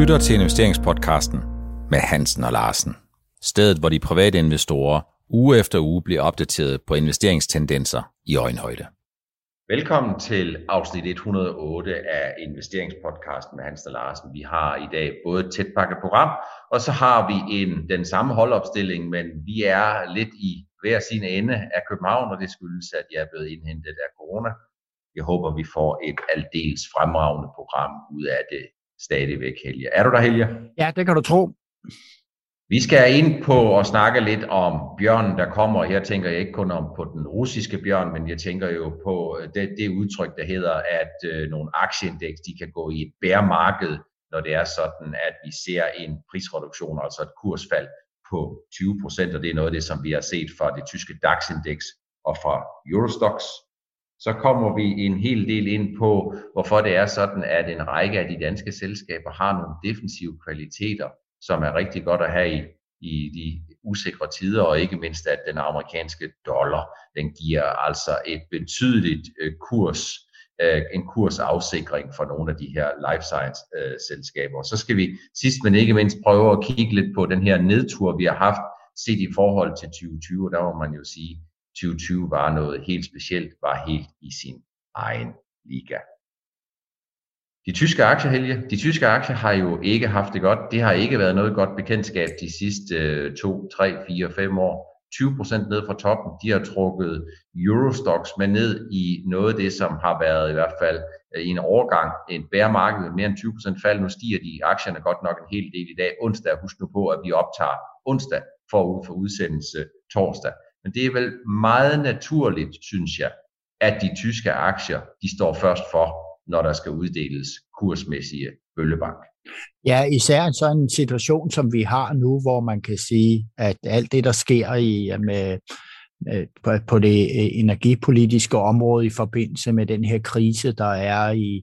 lytter til investeringspodcasten med Hansen og Larsen. Stedet, hvor de private investorer uge efter uge bliver opdateret på investeringstendenser i øjenhøjde. Velkommen til afsnit 108 af investeringspodcasten med Hans og Larsen. Vi har i dag både et tætpakket program, og så har vi en, den samme holdopstilling, men vi er lidt i hver sin ende af København, og det skyldes, at jeg er blevet indhentet af corona. Jeg håber, vi får et aldeles fremragende program ud af det stadigvæk, Helge. Er du der, Helge? Ja, det kan du tro. Vi skal ind på at snakke lidt om bjørnen, der kommer. Her tænker jeg ikke kun om på den russiske bjørn, men jeg tænker jo på det, det udtryk, der hedder, at øh, nogle aktieindeks de kan gå i et bæremarked, når det er sådan, at vi ser en prisreduktion, altså et kursfald på 20 procent, og det er noget af det, som vi har set fra det tyske DAX-indeks og fra Eurostox. Så kommer vi en hel del ind på, hvorfor det er sådan, at en række af de danske selskaber har nogle defensive kvaliteter, som er rigtig godt at have i, i de usikre tider, og ikke mindst, at den amerikanske dollar, den giver altså et betydeligt øh, kurs, øh, en kursafsikring for nogle af de her life science-selskaber. Øh, Så skal vi sidst men ikke mindst prøve at kigge lidt på den her nedtur, vi har haft set i forhold til 2020, der må man jo sige, 2020 var noget helt specielt, var helt i sin egen liga. De tyske aktiehelge, de tyske aktier har jo ikke haft det godt. Det har ikke været noget godt bekendtskab de sidste 2, 3, 4, 5 år. 20% ned fra toppen. De har trukket Eurostox med ned i noget af det, som har været i hvert fald øh, i en overgang en bæremarked med mere end 20% fald. Nu stiger de aktierne godt nok en hel del i dag. Onsdag, husk nu på, at vi optager onsdag forud for udsendelse torsdag. Men det er vel meget naturligt, synes jeg, at de tyske aktier, de står først for, når der skal uddeles kursmæssige bøllebank. Ja, især sådan en situation, som vi har nu, hvor man kan sige, at alt det, der sker i, med Øh, på det øh, energipolitiske område i forbindelse med den her krise, der er i,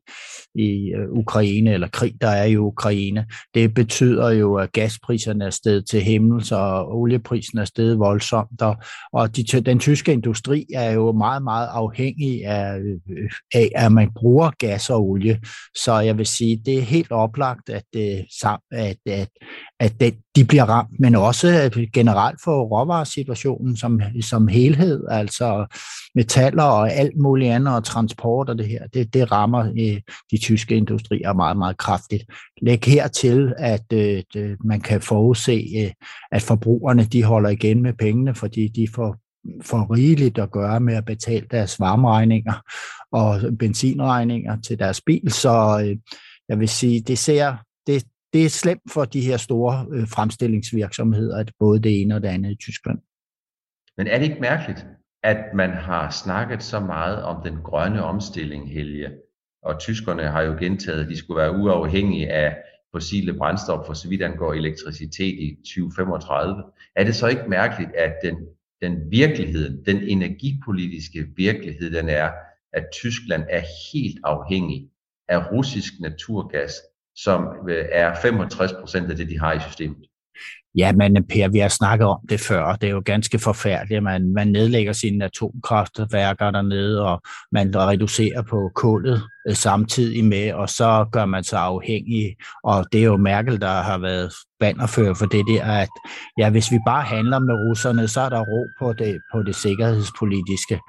i øh, Ukraine, eller krig, der er i Ukraine. Det betyder jo, at gaspriserne er steget til himmel, og olieprisen er steget voldsomt, og, og de, den tyske industri er jo meget, meget afhængig af, af, at man bruger gas og olie. Så jeg vil sige, det er helt oplagt, at, at, at, at det, de bliver ramt, men også øh, generelt for råvaresituationen som, som helhed, altså metaller og alt muligt andet, og transport og det her, det, det rammer øh, de tyske industrier meget, meget kraftigt. Læg hertil, at øh, man kan forudse, øh, at forbrugerne de holder igen med pengene, fordi de får for rigeligt at gøre med at betale deres varmeregninger og benzinregninger til deres bil, så øh, jeg vil sige, det ser, det, det er slemt for de her store øh, fremstillingsvirksomheder, at både det ene og det andet i Tyskland. Men er det ikke mærkeligt, at man har snakket så meget om den grønne omstilling, Helge? Og tyskerne har jo gentaget, at de skulle være uafhængige af fossile brændstof, for så vidt angår elektricitet i 2035. Er det så ikke mærkeligt, at den, den virkelighed, den energipolitiske virkelighed, den er, at Tyskland er helt afhængig af russisk naturgas, som øh, er 65 procent af det, de har i systemet. Ja, men øh, Per, vi har snakket om det før. Det er jo ganske forfærdeligt. Man, man nedlægger sine atomkraftværker dernede, og man reducerer på kullet øh, samtidig med, og så gør man sig afhængig. Og det er jo Merkel, der har været bannerfører for det der, at ja, hvis vi bare handler med russerne, så er der ro på det, på det sikkerhedspolitiske.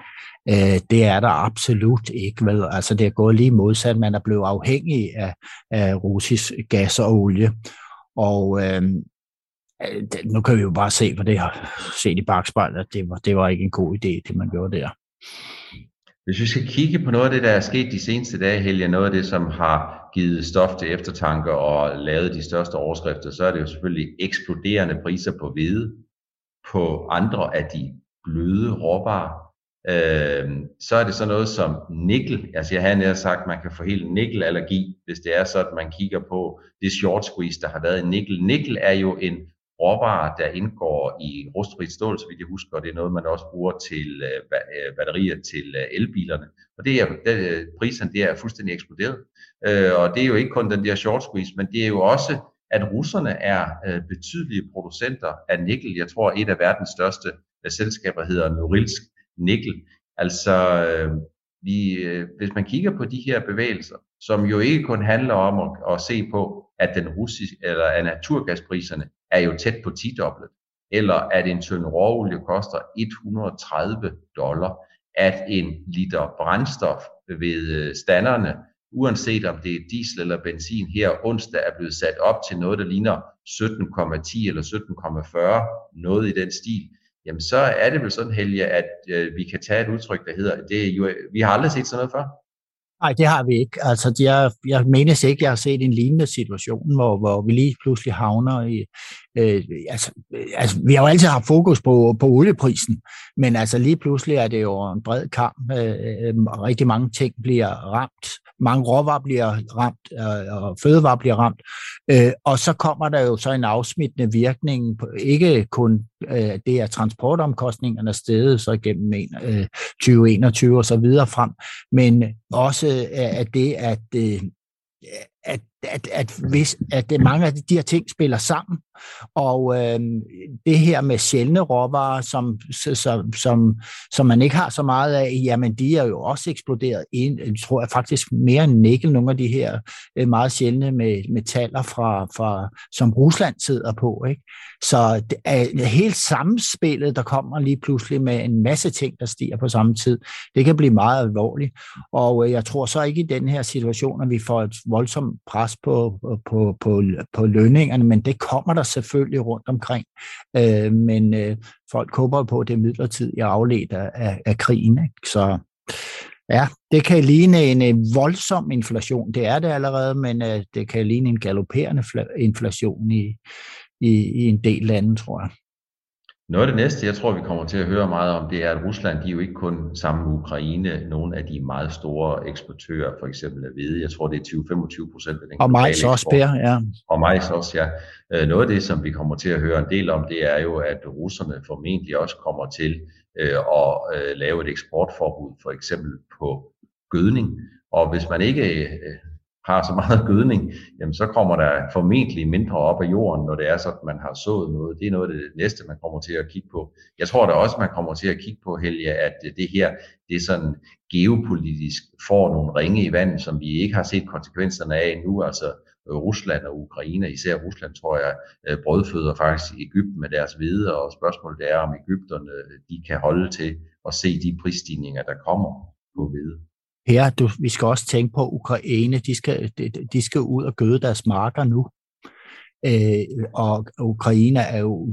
Øh, det er der absolut ikke. Vel? Altså, det er gået lige modsat. Man er blevet afhængig af, af russisk gas og olie. Og øhm, øh, nu kan vi jo bare se, hvad det har set i bagspejlet, at det var, det var ikke en god idé, det man gjorde der. Hvis vi skal kigge på noget af det, der er sket de seneste dage, Helge, noget af det, som har givet stof til eftertanke og lavet de største overskrifter, så er det jo selvfølgelig eksploderende priser på hvide, på andre af de bløde råvarer, øh, så er det så noget som nikkel. Altså jeg har nær sagt, man kan få helt nikkelallergi, hvis det er sådan, at man kigger på det short squeeze, der har været i nikkel. Nikkel er jo en råvarer, der indgår i rustfrit stål, så vidt jeg husker, og det er noget, man også bruger til øh, øh batterier til øh, elbilerne. Og det er, det, øh, priserne det er fuldstændig eksploderet. Øh, og det er jo ikke kun den der short squeeze, men det er jo også, at russerne er betydelige producenter af nikkel. Jeg tror, et af verdens største selskaber hedder Norilsk Nikkel. Altså, øh, vi, øh, hvis man kigger på de her bevægelser, som jo ikke kun handler om at, at se på, at den russiske, eller at naturgaspriserne er jo tæt på 10 doblet, eller at en tønde råolie koster 130 dollar, at en liter brændstof ved øh, standerne, uanset om det er diesel eller benzin, her onsdag er blevet sat op til noget, der ligner 17,10 eller 17,40, noget i den stil, jamen så er det vel sådan, Helge, at øh, vi kan tage et udtryk, der hedder, det er jo, vi har aldrig set sådan noget før. Nej, det har vi ikke. Altså, jeg, jeg mener ikke, jeg har set en lignende situation, hvor, hvor vi lige pludselig havner i... Øh, altså, øh, altså, vi har jo altid haft fokus på, på olieprisen, men altså lige pludselig er det jo en bred kamp. Øh, øh rigtig mange ting bliver ramt mange råvarer bliver ramt, øh, og fødevarer bliver ramt. Øh, og så kommer der jo så en afsmittende virkning, på, ikke kun øh, det er transportomkostningerne steget så igennem øh, 2021 og så videre frem, men også at det, at at, at, at, hvis, at mange af de her ting spiller sammen, og øh, det her med sjældne råvarer, som, som, som, som man ikke har så meget af, jamen de er jo også eksploderet ind, jeg tror jeg faktisk mere end nikkel, nogle af de her øh, meget sjældne med, metaller, fra, fra, som Rusland sidder på. Ikke? Så det er helt samspillet, der kommer lige pludselig med en masse ting, der stiger på samme tid. Det kan blive meget alvorligt, og øh, jeg tror så ikke i den her situation, at vi får et voldsomt pres på, på, på, på lønningerne, men det kommer der selvfølgelig rundt omkring. Øh, men øh, folk håber på, at det er midlertidigt afledt af, af krigen. Ikke? Så ja, det kan ligne en, en voldsom inflation. Det er det allerede, men øh, det kan ligne en galopperende inflation i, i, i en del lande, tror jeg. Noget af det næste, jeg tror, vi kommer til at høre meget om, det er, at Rusland, de er jo ikke kun sammen med Ukraine, nogle af de meget store eksportører, for eksempel af hvide. Jeg tror, det er 20-25 procent af den Og majs også, Per, ja. Og majs også, ja. Øh, noget af det, som vi kommer til at høre en del om, det er jo, at russerne formentlig også kommer til øh, at øh, lave et eksportforbud, for eksempel på gødning. Og hvis man ikke har så meget gødning, jamen så kommer der formentlig mindre op af jorden, når det er sådan, at man har sået noget. Det er noget af det næste, man kommer til at kigge på. Jeg tror da også, man kommer til at kigge på, Helge, at det her, det er sådan geopolitisk får nogle ringe i vandet, som vi ikke har set konsekvenserne af nu. Altså øh, Rusland og Ukraine, især Rusland, tror jeg, øh, brødføder faktisk Ægypten med deres hvide, og spørgsmålet er, om Ægypterne øh, de kan holde til at se de prisstigninger, der kommer på hvide. Her, du, vi skal også tænke på Ukraine. De skal, de, de skal ud og gøde deres marker nu. Øh, og Ukraine er jo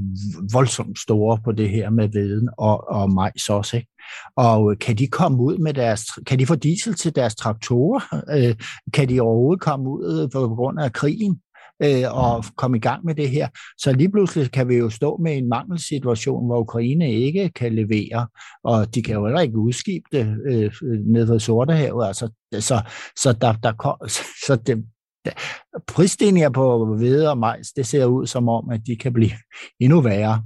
voldsomt store på det her med veden og, og majs også. Ikke? Og øh, kan de komme ud med deres, kan de få diesel til deres traktorer? Øh, kan de overhovedet komme ud øh, på grund af krigen? Øh, og komme i gang med det her. Så lige pludselig kan vi jo stå med en mangelsituation, hvor Ukraine ikke kan levere, og de kan jo heller ikke udskibe det øh, ned ved Sortehavet. Altså, så, så, der, der kom, så det, prisstigninger på hvede og majs, det ser ud som om, at de kan blive endnu værre.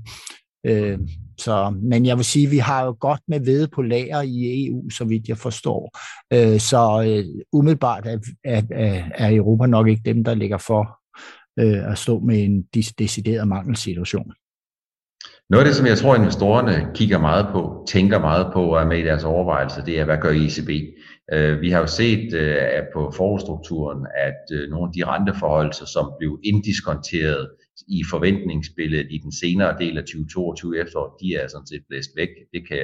Øh, så, men jeg vil sige, at vi har jo godt med ved på lager i EU, så vidt jeg forstår. Øh, så øh, umiddelbart er, er, er Europa nok ikke dem, der ligger for øh, at stå med en decideret mangelsituation. Noget af det, som jeg tror, investorerne kigger meget på, tænker meget på og er med i deres overvejelser, det er, hvad gør ECB? Øh, vi har jo set øh, på forstrukturen, at øh, nogle af de renteforholdelser, som blev inddiskonteret i forventningsbilledet i den senere del af 2022 efterår, de er sådan set blæst væk. Det kan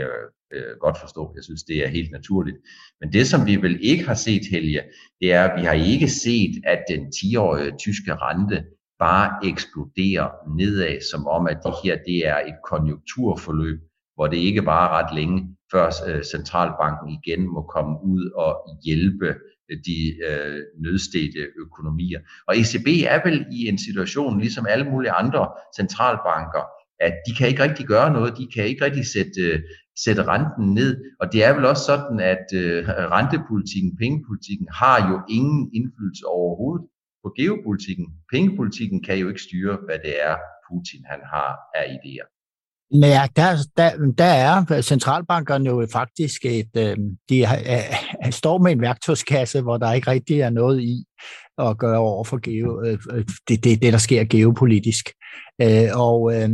øh, godt forstå. Jeg synes, det er helt naturligt. Men det, som vi vel ikke har set, Helge, det er, at vi har ikke set, at den 10-årige tyske rente bare eksploderer nedad, som om, at det her det er et konjunkturforløb, hvor det ikke bare ret længe, før øh, centralbanken igen må komme ud og hjælpe øh, de øh, nødstede økonomier. Og ECB er vel i en situation, ligesom alle mulige andre centralbanker, at de kan ikke rigtig gøre noget, de kan ikke rigtig sætte, sætte renten ned, og det er vel også sådan, at øh, rentepolitikken, pengepolitikken har jo ingen indflydelse overhovedet på geopolitikken. Pengepolitikken kan jo ikke styre, hvad det er, Putin han har af idéer. Ja, der, der, der er centralbankerne jo faktisk et, øh, de har, er, står med en værktøjskasse, hvor der ikke rigtig er noget i at gøre over for geo, øh, øh det, det, det, der sker geopolitisk. Øh, og øh,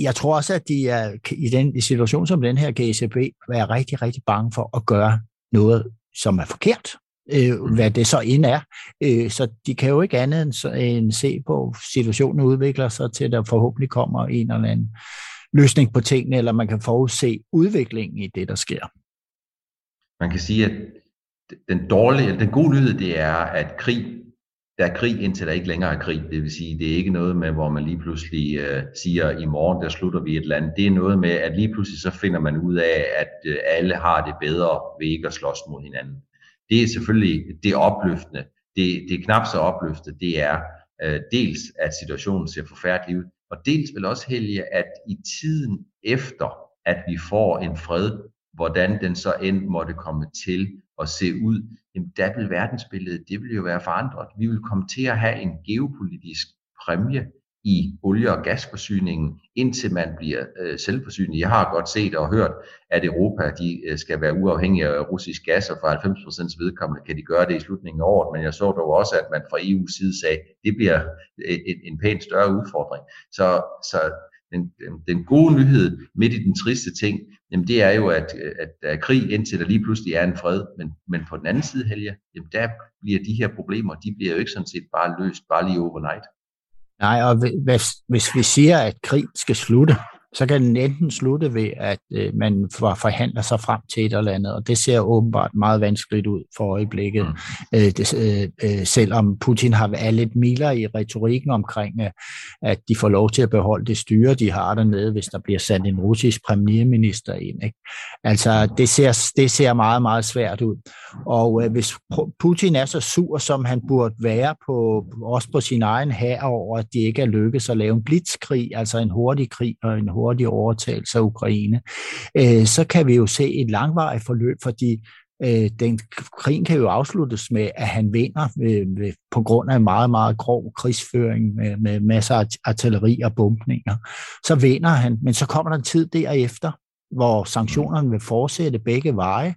jeg tror også, at de er i den situation som den her, kan ECB være rigtig, rigtig bange for at gøre noget, som er forkert. øh, mm. hvad det så end er. Øh, så de kan jo ikke andet end, end se på, situationen udvikler sig til, at der forhåbentlig kommer en eller anden løsning på tingene, eller man kan forudse udviklingen i det, der sker. Man kan sige, at den dårlige, eller den gode nyhed, det er, at krig, der er krig, indtil der ikke længere er krig. Det vil sige, det er ikke noget med, hvor man lige pludselig øh, siger, i morgen, der slutter vi et land. Det er noget med, at lige pludselig så finder man ud af, at øh, alle har det bedre ved ikke at slås mod hinanden. Det er selvfølgelig det opløftende. Det, det er knap så opløftende, det er øh, dels, at situationen ser forfærdelig ud, og dels vil også helge, at i tiden efter, at vi får en fred, hvordan den så end måtte komme til at se ud, jamen der vil verdensbilledet, det vil jo være forandret. Vi vil komme til at have en geopolitisk præmie i olie- og gasforsyningen, indtil man bliver øh, selvforsynet. Jeg har godt set og hørt, at Europa de øh, skal være uafhængige af russisk gas, og for 90% vedkommende kan de gøre det i slutningen af året, men jeg så dog også, at man fra EU's side sagde, at det bliver øh, en, en pænt større udfordring. Så, så den, øhm, den gode nyhed midt i den triste ting, jamen det er jo, at, øh, at der er krig, indtil der lige pludselig er en fred. Men, men på den anden side, Helge, jamen der bliver de her problemer, de bliver jo ikke sådan set bare løst, bare lige overnight. Nej, og hvis, hvis vi siger, at krig skal slutte, så kan den enten slutte ved, at øh, man forhandler sig frem til et eller andet, og det ser åbenbart meget vanskeligt ud for øjeblikket, mm. øh, det, øh, øh selvom Putin har været lidt mildere i retorikken omkring, øh, at de får lov til at beholde det styre, de har dernede, hvis der bliver sat en russisk premierminister ind. Ikke? Altså, det ser, det ser meget, meget svært ud. Og øh, hvis Putin er så sur, som han burde være på, også på sin egen her over, at de ikke er lykkedes at lave en blitzkrig, altså en hurtig krig og en hurtig overtagelse af Ukraine, øh, så kan vi jo se et langvarigt forløb, fordi øh, den krigen kan jo afsluttes med, at han vinder øh, på grund af meget, meget grov krigsføring med, med masser af artilleri og bombninger. Så vinder han, men så kommer der en tid derefter, hvor sanktionerne vil fortsætte begge veje,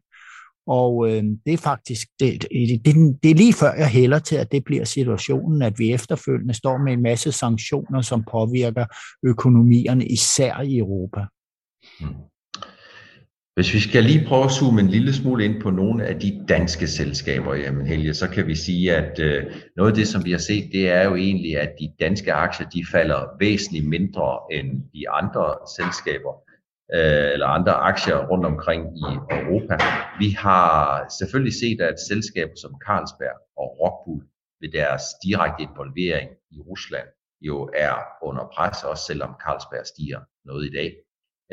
og øh, det er faktisk, det, det, det, det er lige før jeg hælder til, at det bliver situationen, at vi efterfølgende står med en masse sanktioner, som påvirker økonomierne, især i Europa. Mm. Hvis vi skal lige prøve at zoome en lille smule ind på nogle af de danske selskaber, jamen Helge, så kan vi sige, at øh, noget af det, som vi har set, det er jo egentlig, at de danske aktier, de falder væsentligt mindre end de andre selskaber øh, eller andre aktier rundt omkring i Europa. Vi har selvfølgelig set, at selskaber som Carlsberg og Rockwool ved deres direkte involvering i Rusland jo er under pres, også selvom Carlsberg stiger noget i dag.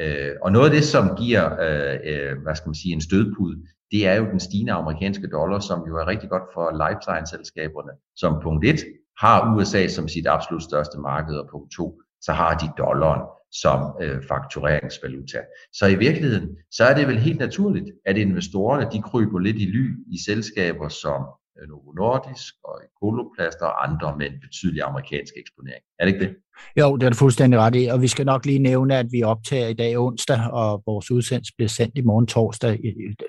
Øh, og noget af det, som giver øh, øh hvad skal man sige, en stødpude, det er jo den stigende amerikanske dollar, som jo er rigtig godt for life science-selskaberne. Som punkt 1 har USA som sit absolut største marked, og punkt 2, så har de dollaren som øh, faktureringsvaluta. Så i virkeligheden, så er det vel helt naturligt, at investorerne de kryber lidt i ly i selskaber som Øh, Novo Nordisk og Coloplast og andre med en betydelig amerikansk eksponering. Er det ikke det? Jo, det er du fuldstændig ret i, og vi skal nok lige nævne, at vi optager i dag onsdag, og vores udsendelse bliver sendt i morgen torsdag.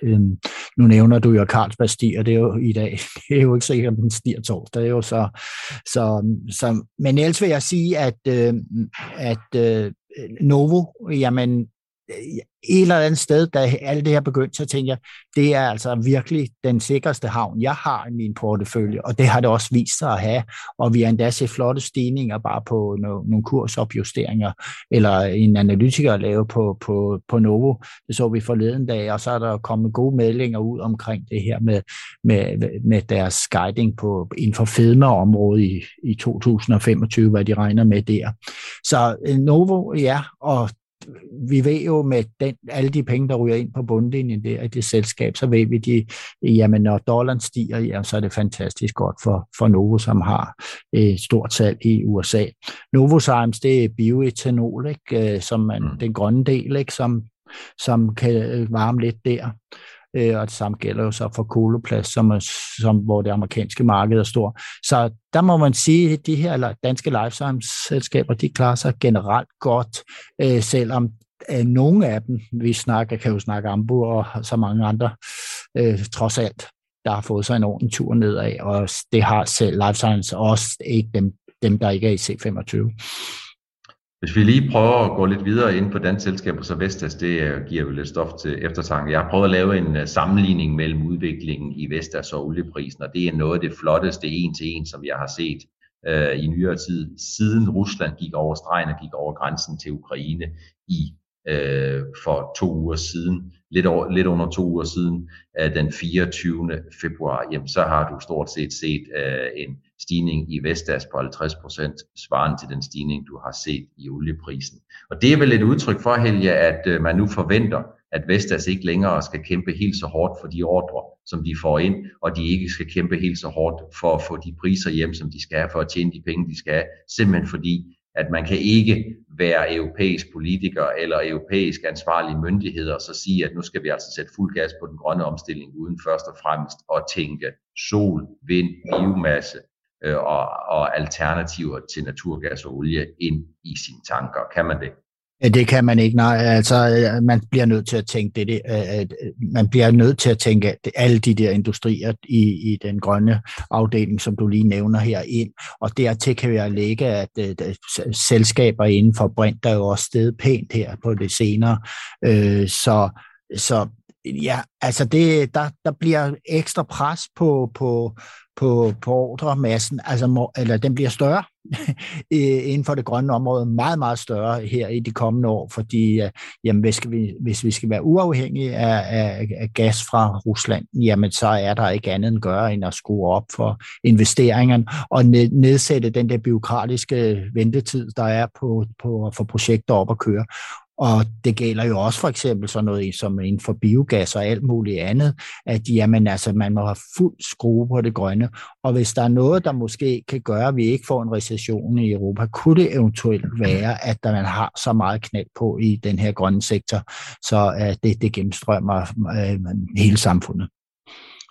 Øhm, nu nævner du jo, at Carlsberg stiger, det er jo i dag. Det er jo ikke sikkert, at den stiger torsdag. Det er jo så, så, så, men ellers vil jeg sige, at, øhm, at øh, Novo, jamen Øh, et eller andet sted, da alt det her begyndte, så tænkte jeg, det er altså virkelig den sikreste havn, jeg har i min portefølje, og det har det også vist sig at have, og vi har endda set flotte stigninger bare på nogle kursopjusteringer, eller en analytiker lave på, på, på Novo, det så vi forleden dag, og så er der kommet gode meldinger ud omkring det her med, med, med deres guiding på, inden for fedmeområdet i, i 2025, hvad de regner med der. Så øh, Novo, ja, og vi ved jo med den, alle de penge, der ryger ind på bundlinjen der i det selskab, så ved vi, de, jamen når dollaren stiger, jamen, så er det fantastisk godt for, for Novo, som har et stort salg i USA. Novozymes, det er bioetanol, ikke? Øh, som man, mm. den grønne del, ikke? Som, som kan varme lidt der øh, og det samme gælder jo så for Koloplast, som, som, hvor det amerikanske marked er stort. Så der må man sige, at de her danske life science-selskaber, de klarer sig generelt godt, øh, selvom øh, nogle af dem, vi snakker, kan jo snakke Ambu og så mange andre, øh, trods alt, der har fået sig en ordentlig tur nedad, og det har selv life science også ikke dem, dem der ikke er i C25. Hvis vi lige prøver at gå lidt videre ind på danske selskaber, så Vestas, det øh, giver jo lidt stof til eftertanke. Jeg har prøvet at lave en øh, sammenligning mellem udviklingen i Vestas og olieprisen, og det er noget af det flotteste en til en, som jeg har set øh, i nyere tid, siden Rusland gik over stregen og gik over grænsen til Ukraine i øh, for to uger siden, lidt, over, lidt under to uger siden, øh, den 24. februar, jamen, så har du stort set set øh, en stigning i Vestas på 50 procent, svarende til den stigning, du har set i olieprisen. Og det er vel et udtryk for, Helge, at øh, man nu forventer, at Vestas ikke længere skal kæmpe helt så hårdt for de ordre, som de får ind, og de ikke skal kæmpe helt så hårdt for at få de priser hjem, som de skal have for at tjene de penge, de skal have, simpelthen fordi, at man kan ikke være europæisk politiker eller europæisk ansvarlige myndigheder og så sige, at nu skal vi altså sætte fuld gas på den grønne omstilling, uden først og fremmest at tænke sol, vind, biomasse øh, og, og alternativer til naturgas og olie ind i sine tanker. Kan man det? Det kan man ikke, nej. Altså, øh, man bliver nødt til at tænke det, det øh, øh, man bliver nødt til at tænke alle de der industrier i, i den grønne afdeling, som du lige nævner her ind, og dertil kan jeg lægge, at, at selskaber inden for brint, der er jo også stedet pænt her på det senere, så, så ja, altså det, der, der bliver ekstra pres på, på, på, på ordremassen, altså må, eller den bliver større. Øh, inden for det grønne område, meget, meget større her i de kommende år, fordi øh, jamen, hvis, vi, hvis vi skal være uafhængige af, af, af gas fra Rusland, jamen så er der ikke andet end gøre, end at skrue op for investeringerne og nedsætte den der byråkratiske ventetid, der er på, på at få projekter op at køre. Og det gælder jo også for eksempel sådan noget som inden for biogas og alt muligt andet, at jamen, altså, man må have fuld skrue på det grønne. Og hvis der er noget, der måske kan gøre, at vi ikke får en recession i Europa, kunne det eventuelt være, at man har så meget knald på i den her grønne sektor, så at det, det gennemstrømmer øh, hele samfundet.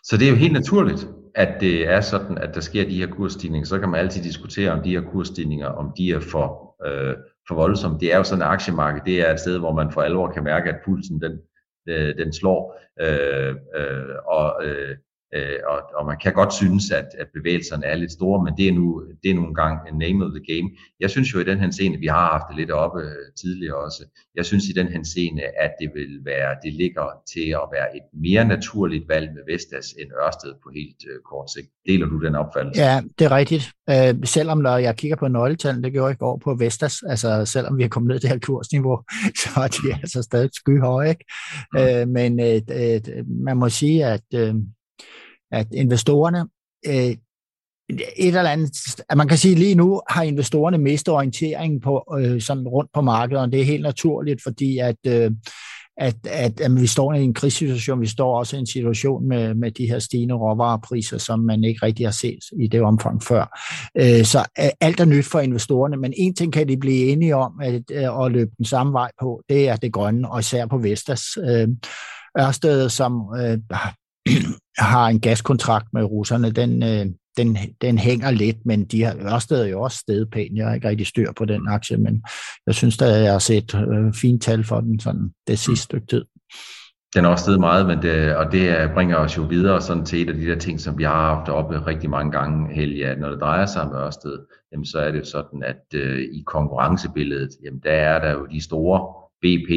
Så det er jo helt naturligt, at det er sådan, at der sker de her kursstigninger. Så kan man altid diskutere, om de her kursstigninger, om de er for, øh, for voldsomt. Det er jo sådan et aktiemarked, det er et sted, hvor man for alvor kan mærke, at pulsen den, øh, den slår. Øh, øh, og øh, Øh, og, og man kan godt synes, at, at bevægelserne er lidt store, men det er nu, det er nu engang en name of the game. Jeg synes jo i den her scene, vi har haft det lidt oppe øh, tidligere også, jeg synes i den her scene, at det vil være, det ligger til at være et mere naturligt valg med Vestas end Ørsted på helt uh, kort sigt. Deler du den opfattelse? Ja, det er rigtigt. Uh, selvom når jeg kigger på nøgletallene, det gjorde jeg i går på Vestas, altså selvom vi er kommet ned til det her kursniveau, så er de altså stadig skyhøje, ikke? Mm. Uh, men uh, man må sige, at uh, at investorerne øh, et eller andet, at man kan sige lige nu har investorerne mistet orienteringen på øh, sådan rundt på markedet, og det er helt naturligt, fordi at, øh, at, at, at vi står i en krisesituation, vi står også i en situation med, med de her stigende råvarepriser, som man ikke rigtig har set i det omfang før. Øh, så øh, alt er nyt for investorerne, men en ting kan de blive enige om at, øh, at løbe den samme vej på, det er det grønne, og især på Vestas. Øh, Ørsted, som øh, har en gaskontrakt med russerne, den, øh, den, den hænger lidt, men de har Ørsted jo også stedet pænt. Jeg har ikke rigtig styr på den aktie, men jeg synes at jeg har set øh, fint tal for den sådan det sidste stykke tid. Den er også stedet meget, men det, og det bringer os jo videre sådan til et af de der ting, som vi har haft oppe rigtig mange gange, Helge, at når det drejer sig om Ørsted, jamen så er det jo sådan, at øh, i konkurrencebilledet, jamen der er der jo de store BP,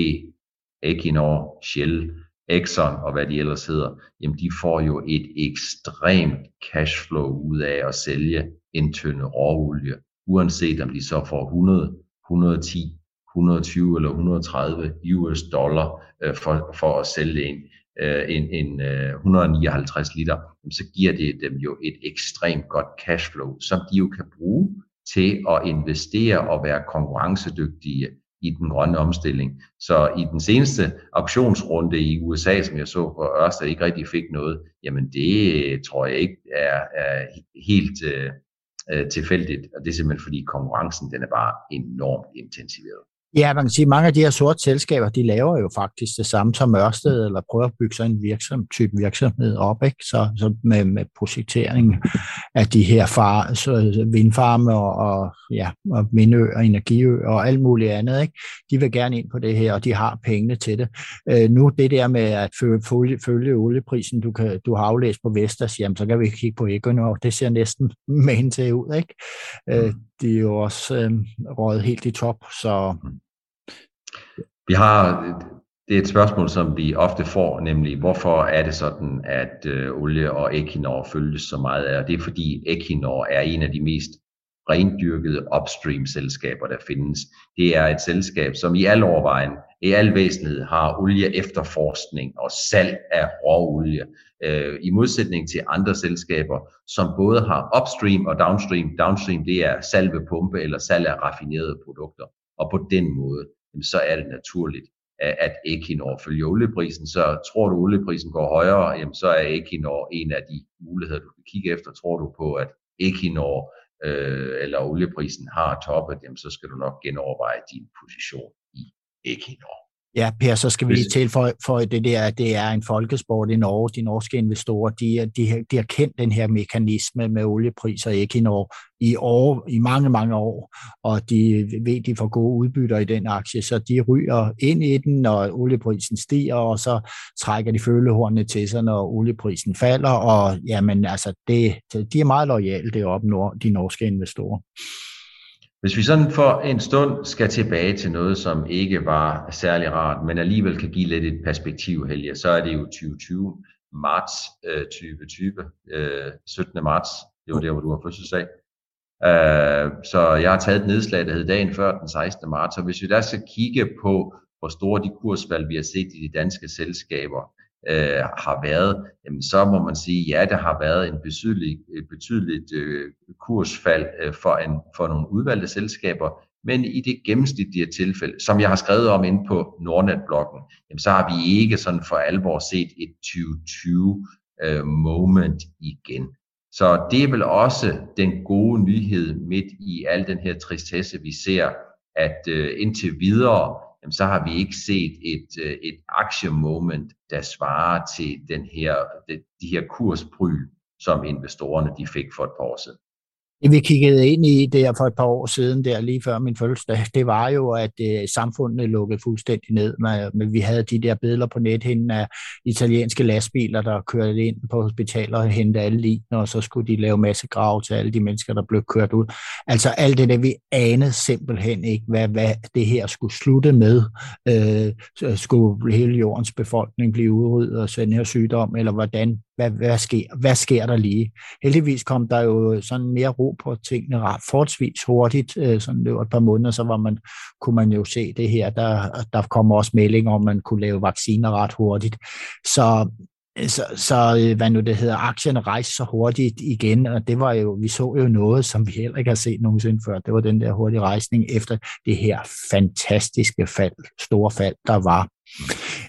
Equinor, Shell, Exxon og hvad de ellers hedder, jamen de får jo et ekstremt cashflow ud af at sælge en tynde råolie, uanset om de så får 100, 110, 120 eller 130 US dollar øh, for, for at sælge en, øh, en, en øh, 159 liter, så giver det dem jo et ekstremt godt cashflow, som de jo kan bruge til at investere og være konkurrencedygtige i den grønne omstilling. Så i den seneste auktionsrunde i USA, som jeg så på Ørsted ikke rigtig fik noget, jamen det øh, tror jeg ikke er, er helt øh, øh, tilfældigt, og det er simpelthen fordi konkurrencen den er bare enormt intensiveret. Ja, man kan sige, at mange af de her sorte selskaber, de laver jo faktisk det samme som Ørsted, eller prøver at bygge sådan en virksom, type virksomhed op, ikke? Så, så med, med projektering af de her far, så vindfarme og, og, ja, og vindø og energiø og alt muligt andet, ikke? De vil gerne ind på det her, og de har pengene til det. Øh, nu det der med at følge, følge olieprisen, du, kan, du har aflæst på Vestas, jamen, så kan vi kigge på Equinor, det ser næsten main til ud, ikke? Øh, mm de er jo også øh, røget helt i top, så... Vi har, det er et spørgsmål, som vi ofte får, nemlig hvorfor er det sådan, at øh, olie og Equinor følges så meget af, det er fordi Equinor er en af de mest rendyrkede upstream-selskaber, der findes. Det er et selskab, som i al overvejen, i al væsenhed har olie efterforskning og salg af råolie, øh, i modsætning til andre selskaber, som både har upstream og downstream. Downstream, det er salg ved pumpe eller salg af raffinerede produkter. Og på den måde, så er det naturligt, at Equinor følger olieprisen. Så tror du, at olieprisen går højere, jamen så er Equinor en af de muligheder, du kan kigge efter. Tror du på, at Equinor øh, eller olieprisen har toppet, jamen så skal du nok genoverveje din position i Equinor. Ja, Per, så skal vi lige tilføje for det der, det er en folkesport i Norge. De norske investorer, de, de, de har kendt den her mekanisme med oliepriser i Equinor i, år, i mange, mange år, og de ved, de får gode udbytter i den aktie, så de ryger ind i den, når olieprisen stiger, og så trækker de følehornene til sig, når olieprisen falder, og jamen, altså, det, de er meget lojale deroppe, de norske investorer. Hvis vi sådan for en stund skal tilbage til noget, som ikke var særlig rart, men alligevel kan give lidt et perspektiv, Helge, så er det jo 2020, marts øh, 2020, øh, 17. marts, det var der, hvor du har fødselsdag. Øh, så jeg har taget et nedslag, der hed dagen før den 16. marts, og hvis vi der skal kigge på, hvor store de kursfald, vi har set i de danske selskaber, øh, har været, jamen så må man sige, ja, der har været en betydelig, et betydeligt øh, kursfald øh, for, en, for nogle udvalgte selskaber, men i det gennemsnitlige tilfælde, som jeg har skrevet om inde på Nordnet-bloggen, jamen så har vi ikke sådan for alvor set et 2020 øh, moment igen. Så det er vel også den gode nyhed midt i al den her tristesse, vi ser, at øh, indtil videre, jamen, så har vi ikke set et, øh, et aktiemoment, der svarer til den her, de, de her kursbryl, som investorerne de fik for et par år siden. Det vi kiggede ind i der for et par år siden, der lige før min fødselsdag, det var jo, at øh, samfundet lukkede fuldstændig ned. Men øh, vi havde de der billeder på nethinden af øh, italienske lastbiler, der kørte ind på hospitaler og hentede alle lige, og så skulle de lave masse grav til alle de mennesker, der blev kørt ud. Altså alt det der, vi anede simpelthen ikke, hvad, hvad det her skulle slutte med. Øh, skulle hele jordens befolkning blive udryddet af den her sygdom, eller hvordan hvad, hvad, sker, hvad sker der lige? Heldigvis kom der jo sådan mere ro på tingene ret forholdsvis hurtigt, øh, sådan det var et par måneder, så var man, kunne man jo se det her. Der, der kom også meldinger om, man kunne lave vacciner ret hurtigt. Så så, så øh, hvad nu det hedder, aktierne rejste så hurtigt igen, og det var jo, vi så jo noget, som vi heller ikke har set nogensinde før. Det var den der hurtige rejsning efter det her fantastiske fald, store fald, der var.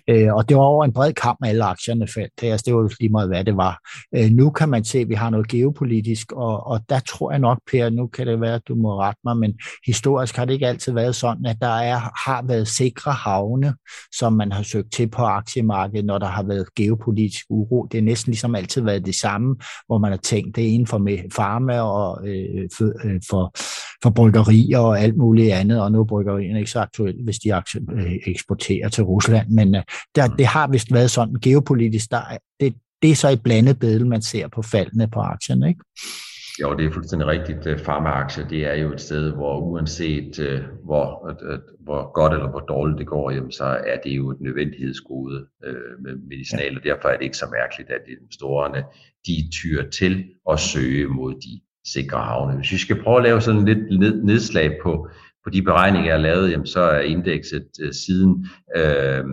Øh, og det var over en bred kamp, alle aktierne faldt. Det, altså, det var lige meget, hvad det var. Øh, nu kan man se, at vi har noget geopolitisk, og, og der tror jeg nok, Per, nu kan det være, at du må rette mig, men historisk har det ikke altid været sådan, at der er, har været sikre havne, som man har søgt til på aktiemarkedet, når der har været geopolitisk uro. Det er næsten ligesom altid været det samme, hvor man har tænkt det inden for med farma og øh, for, øh, for, for bryggerier og alt muligt andet, og nu er bryggerierne ikke så aktuelle, hvis de øh, eksporterer til Rusland, men øh, der, det har vist været sådan geopolitisk, der, det, det er så et blandet billede, man ser på faldene på aktierne, ikke? Jo, det er fuldstændig rigtigt. Pharmaaktier, det er jo et sted, hvor uanset øh, hvor, hvor godt eller hvor dårligt det går, jamen, så er det jo et nødvendighedsgode øh, med medicinal, og derfor er det ikke så mærkeligt, at investorerne de tyr til at søge mod de sikre havne. Hvis vi skal prøve at lave sådan lidt nedslag på, på de beregninger, jeg har lavet, jamen, så er indekset øh, siden øh,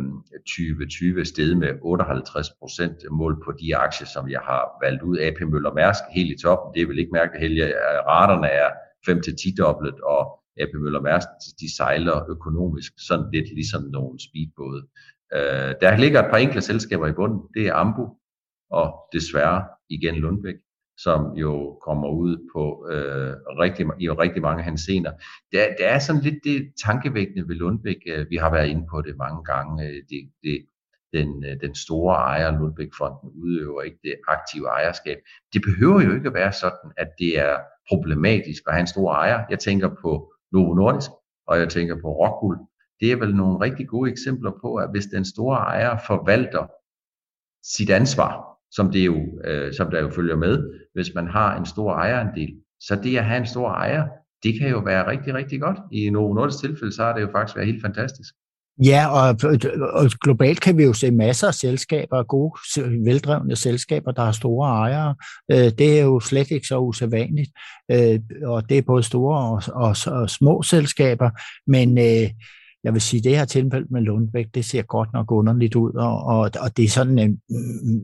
2020 steget med 58 procent øh, mål på de aktier, som jeg har valgt ud. AP Møller Mærsk helt i toppen, det er vel ikke det heldigt. Øh, Raterne er 5-10 dobbelt, og AP Møller Mærsk, de sejler økonomisk sådan lidt ligesom nogle speedbåde. Øh, der ligger et par enkelte selskaber i bunden. Det er Ambu, og desværre igen Lundbæk som jo kommer ud på øh, rigtig, i rigtig mange hans scener. Det, det er sådan lidt det tankevækkende ved Lundbæk. Øh, vi har været inde på det mange gange. Øh, det, det, den, øh, den store ejer, Lundbæk-fonden, udøver ikke det aktive ejerskab. Det behøver jo ikke at være sådan, at det er problematisk at have en stor ejer. Jeg tænker på Novo Nordisk, og jeg tænker på Rockwool. Det er vel nogle rigtig gode eksempler på, at hvis den store ejer forvalter sit ansvar, som, det jo, øh, som der jo følger med, hvis man har en stor ejerandel. Så det at have en stor ejer, det kan jo være rigtig, rigtig godt. I Novo Nordisk tilfælde, så har det jo faktisk været helt fantastisk. Ja, og, og globalt kan vi jo se masser af selskaber, gode, veldrevne selskaber, der har store ejere. Øh, det er jo slet ikke så usædvanligt, øh, og det er både store og, og, og små selskaber, men øh, jeg vil sige, det her tilfælde med Lundbæk, det ser godt nok underligt ud, og, og, og det er sådan, øh, mm,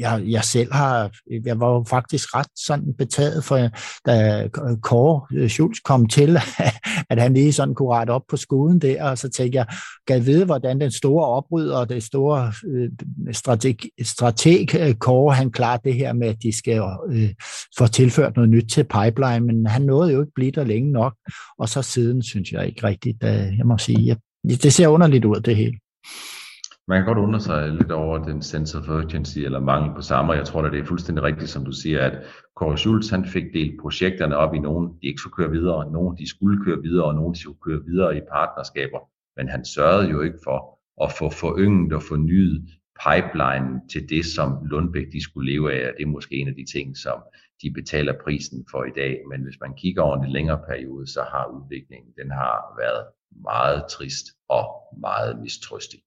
jeg, jeg selv har, jeg var jo faktisk ret sådan betaget for, da Kåre øh, Schultz kom til, at han lige sådan kunne rette op på skuden der, og så tænkte jeg, kan vide, hvordan den store oprydder og det store øh, strateg, strateg øh, Kåre, han klarer det her med, at de skal øh, få tilført noget nyt til pipeline, men han nåede jo ikke blive der længe nok, og så siden synes jeg ikke rigtigt, jeg må sige, det ser underligt ud, det hele. Man kan godt undre sig lidt over den sense of urgency eller mangel på samme, jeg tror da det er fuldstændig rigtigt, som du siger, at Kåre Schultz, han fik delt projekterne op i nogen, de ikke skulle køre videre, nogen de skulle køre videre, og nogen de skulle køre videre i partnerskaber, men han sørgede jo ikke for at få forynget og fornyet pipeline til det, som Lundbæk de skulle leve af, det er måske en af de ting, som de betaler prisen for i dag, men hvis man kigger over en længere periode, så har udviklingen, den har været meget trist og meget mistrøstig.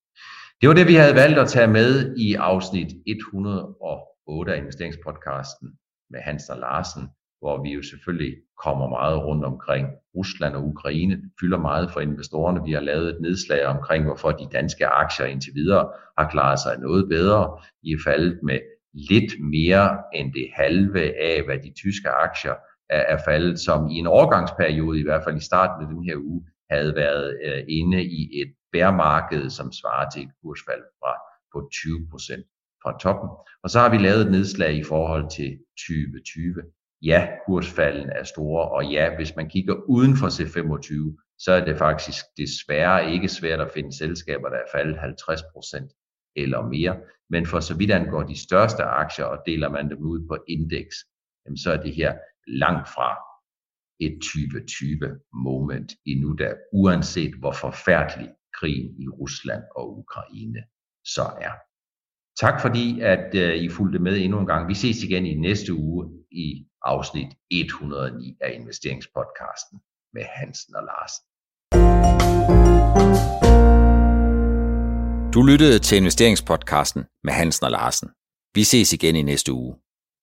Det var det, vi havde valgt at tage med i afsnit 108 af investeringspodcasten med Hans og Larsen, hvor vi jo selvfølgelig kommer meget rundt omkring Rusland og Ukraine. Det fylder meget for investorerne. Vi har lavet et nedslag omkring, hvorfor de danske aktier indtil videre har klaret sig noget bedre. I er faldet med lidt mere end det halve af, hvad de tyske aktier er faldet, som i en overgangsperiode, i hvert fald i starten af den her uge, havde været øh, inde i et bærmarked, som svarer til et kursfald fra på 20 procent fra toppen. Og så har vi lavet et nedslag i forhold til 2020. Ja, kursfalden er store, og ja, hvis man kigger uden for C25, så er det faktisk desværre ikke svært at finde selskaber, der er faldet 50 procent eller mere. Men for så vidt angår de største aktier, og deler man dem ud på indeks, så er det her langt fra et 2020 moment endnu da, uanset hvor forfærdelig krigen i Rusland og Ukraine så er. Tak fordi, at øh, I fulgte med endnu en gang. Vi ses igen i næste uge i afsnit 109 af investeringspodcasten med Hansen og Larsen. Du lyttede til investeringspodcasten med Hansen og Larsen. Vi ses igen i næste uge.